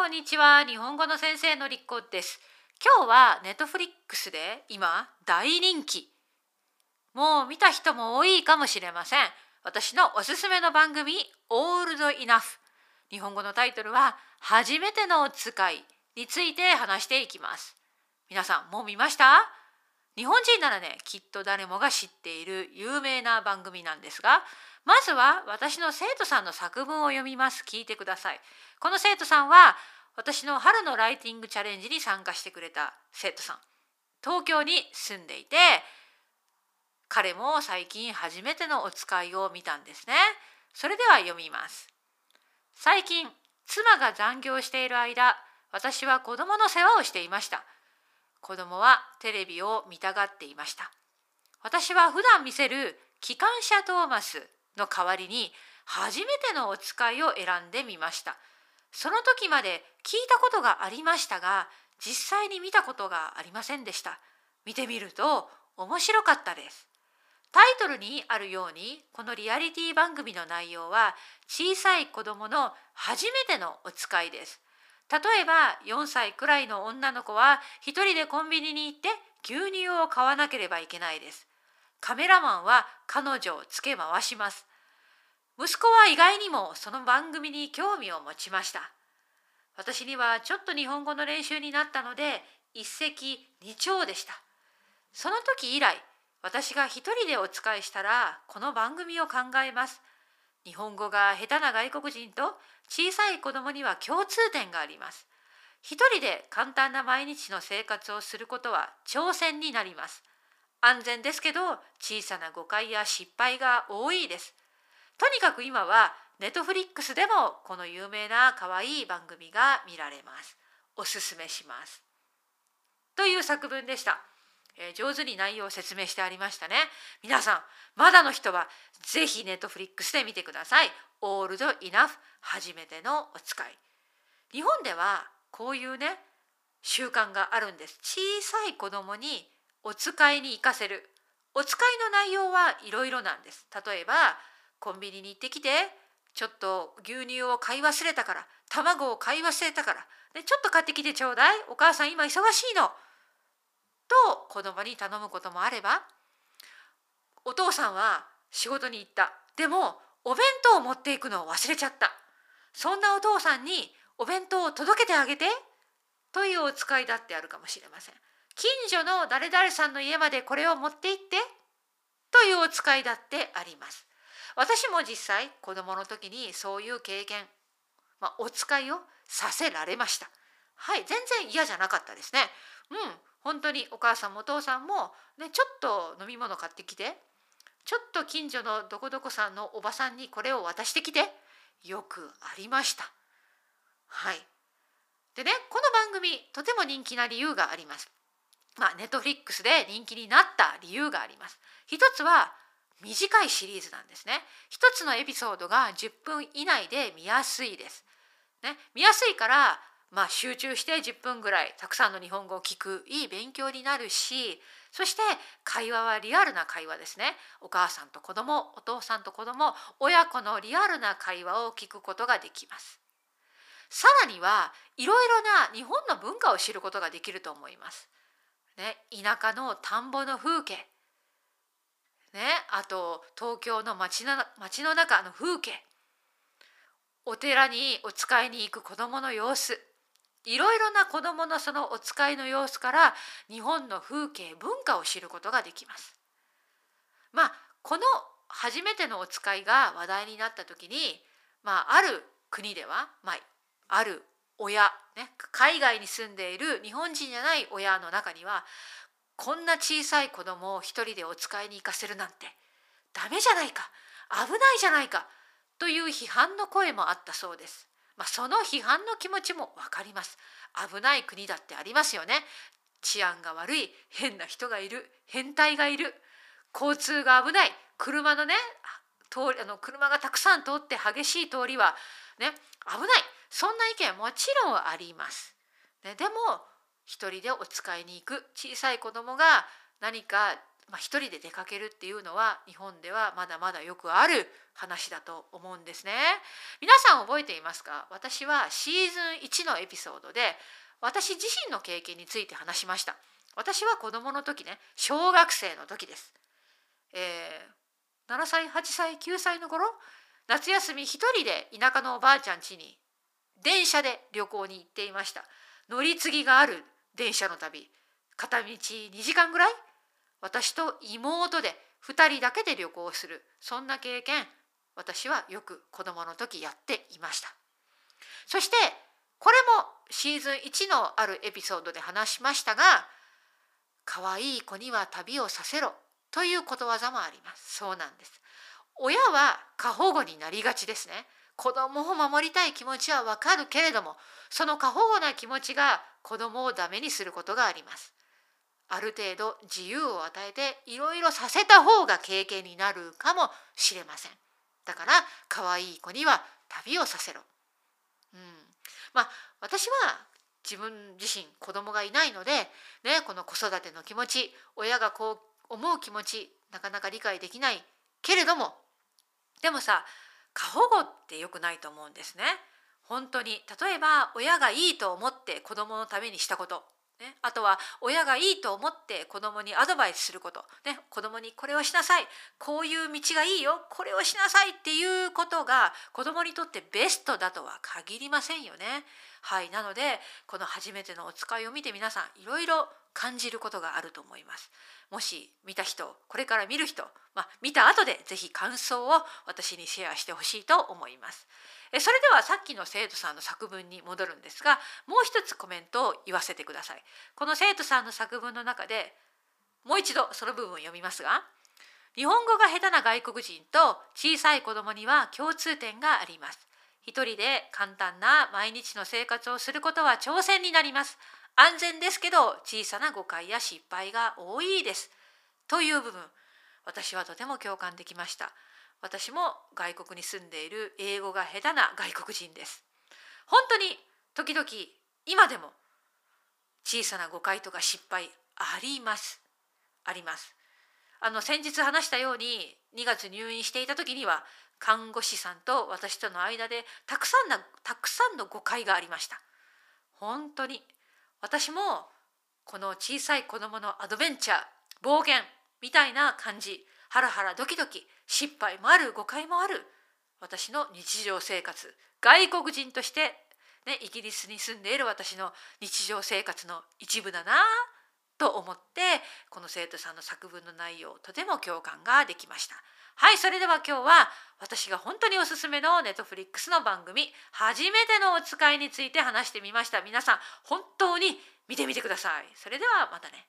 こんにちは。日本語の先生のりっこです。今日はネットフリックスで今大人気。もう見た人も多いかもしれません。私のおすすめの番組オールドイナフ日本語のタイトルは初めてのお使いについて話していきます。皆さんもう見ました？日本人ならねきっと誰もが知っている有名な番組なんですがまずは私の生徒さんの作文を読みます。聞いてください。この生徒さんは私の春のライティングチャレンジに参加してくれた生徒さん。東京に住んでいて彼も最近初めてのお使いを見たんですね。それでは読みます。最近妻が残業している間私は子供の世話をしていました。子供はテレビを見たがっていました。私は普段見せる機関車トーマスの代わりに初めてのお使いを選んでみました。その時まで聞いたことがありましたが実際に見たことがありませんでした。見てみると面白かったです。タイトルにあるようにこのリアリティ番組の内容は小さい子供の初めてのお使いです。例えば4歳くらいの女の子は一人でコンビニに行って牛乳を買わなければいけないです。カメラマンは彼女をつけ回します。息子は意外にもその番組に興味を持ちました。私にはちょっと日本語の練習になったので一石二鳥でした。その時以来私が一人でお使いしたらこの番組を考えます。日本語が下手な外国人と小さい子供には共通点があります。一人で簡単な毎日の生活をすることは挑戦になります。安全ですけど小さな誤解や失敗が多いです。とにかく今はネットフリックスでもこの有名な可愛い番組が見られますおすすめしますという作文でしたえー、上手に内容を説明してありましたね。皆さん、まだの人はぜひネットフリックスで見てください。オールドイナフ初めてのお使い。日本ではこういうね、習慣があるんです。小さい子供にお使いに行かせる。お使いの内容はいろいろなんです。例えば、コンビニに行ってきて、ちょっと牛乳を買い忘れたから、卵を買い忘れたから、ね、ちょっと買ってきてちょうだい。お母さん今忙しいの。と子供に頼むこともあればお父さんは仕事に行った。でもお弁当を持っていくのを忘れちゃった。そんなお父さんにお弁当を届けてあげて。というお使いだってあるかもしれません。近所の誰々さんの家までこれを持って行って。というお使いだってあります。私も実際子供の時にそういう経験、まあ、お使いをさせられましたはい全然嫌じゃなかったですねうん本当にお母さんもお父さんも、ね、ちょっと飲み物買ってきてちょっと近所のどこどこさんのおばさんにこれを渡してきてよくありました。はい。でねこの番組とても人気な理由があります。まあネットフリックスで人気になった理由があります。一つは短いシリーズなんですね。一つのエピソードが10分以内で見やすいです。ね、見やすいからまあ、集中して10分ぐらいたくさんの日本語を聞くいい勉強になるしそして会話はリアルな会話ですねお母さんと子供お父さんと子供親子のリアルな会話を聞くことができますさらにはいろいろな日本の文化を知ることができると思います、ね、田舎の田んぼの風景ね、あと東京の街の街の中の風景お寺にお使いに行く子どもの様子いろいろな子どものそのお使いの様子から日本の風景文化を知ることができます。まあこの初めてのお使いが話題になった時に、まあ、ある国では、まあ、ある親、ね、海外に住んでいる日本人じゃない親の中にはこんな小さい子供を一人でお使いに行かせるなんてダメじゃないか危ないじゃないかという批判の声もあったそうです。まあ、その批判の気持ちも分かります危ない国だってありますよね治安が悪い変な人がいる変態がいる交通が危ない車のね通りあの車がたくさん通って激しい通りはね危ないそんな意見はもちろんあります。ね、でも一人でお使いに行く小さい子供が何かまあ、一人で出かけるっていうのは日本ではまだまだよくある話だと思うんですね。皆さん覚えていますか？私はシーズン1のエピソードで私自身の経験について話しました。私は子供の時ね小学生の時です。えー、7歳8歳9歳の頃夏休み一人で田舎のおばあちゃん家に電車で旅行に行っていました乗り継ぎがある電車の旅。片道2時間ぐらい？私と妹で2人だけで旅行する。そんな経験私はよく子供の時やっていました。そしてこれもシーズン1のあるエピソードで話しましたが可愛い子には旅をさせろということわざもあります。そうなんです。親は過保護になりがちですね。子供を守りたい気持ちはわかるけれどもその過保護な気持ちが子供をダメにすることがあります。ある程度自由を与えていろいろさせた方が経験になるかもしれません。だから可愛い子には旅をさせろ。うん。まあ私は自分自身子供がいないので、ね、この子育ての気持ち親がこう思う気持ちなかなか理解できないけれどもでもさ過保護って良くないと思うんですね。本当に。例えば親がいいと思って子供のためにしたこと。ね、あとは親がいいと思って子供にアドバイスすること、ね、子供にこれをしなさい。こういう道がいいよ。これをしなさいっていうことが子供にとってベストだとは限りませんよね。はい、なのでこの初めてのお使いを見て皆さんいろいろ感じることがあると思います。もし見た人これから見る人、まあ、見た後で是非感想を私にシェアしてほしいと思いますえ。それではさっきの生徒さんの作文に戻るんですがもう一つコメントを言わせてください。この生徒さんの作文の中でもう一度その部分を読みますが日本語が下手な外国人と小さい子供には共通点があります。一人で簡単な毎日の生活をすることは挑戦になります。安全ですけど小さな誤解や失敗が多いです。という部分私はとても共感できました。私も外国に住んでいる英語が下手な外国人です。本当に時々今でも小さな誤解とか失敗あります。あります。あの先日話したように2月入院していた時には看護師さんと私との間でたくさんなたくさんの誤解がありました。本当に私もこの小さい子供のアドベンチャー冒険みたいな感じハラハラドキドキ失敗もある誤解もある私の日常生活外国人として、ね、イギリスに住んでいる私の日常生活の一部だなと思ってこの生徒さんの作文の内容とても共感ができました。はいそれでは今日は私が本当におすすめのネットフリックスの番組「初めてのお使い」について話してみました。皆さん本当に見てみてください。それではまたね。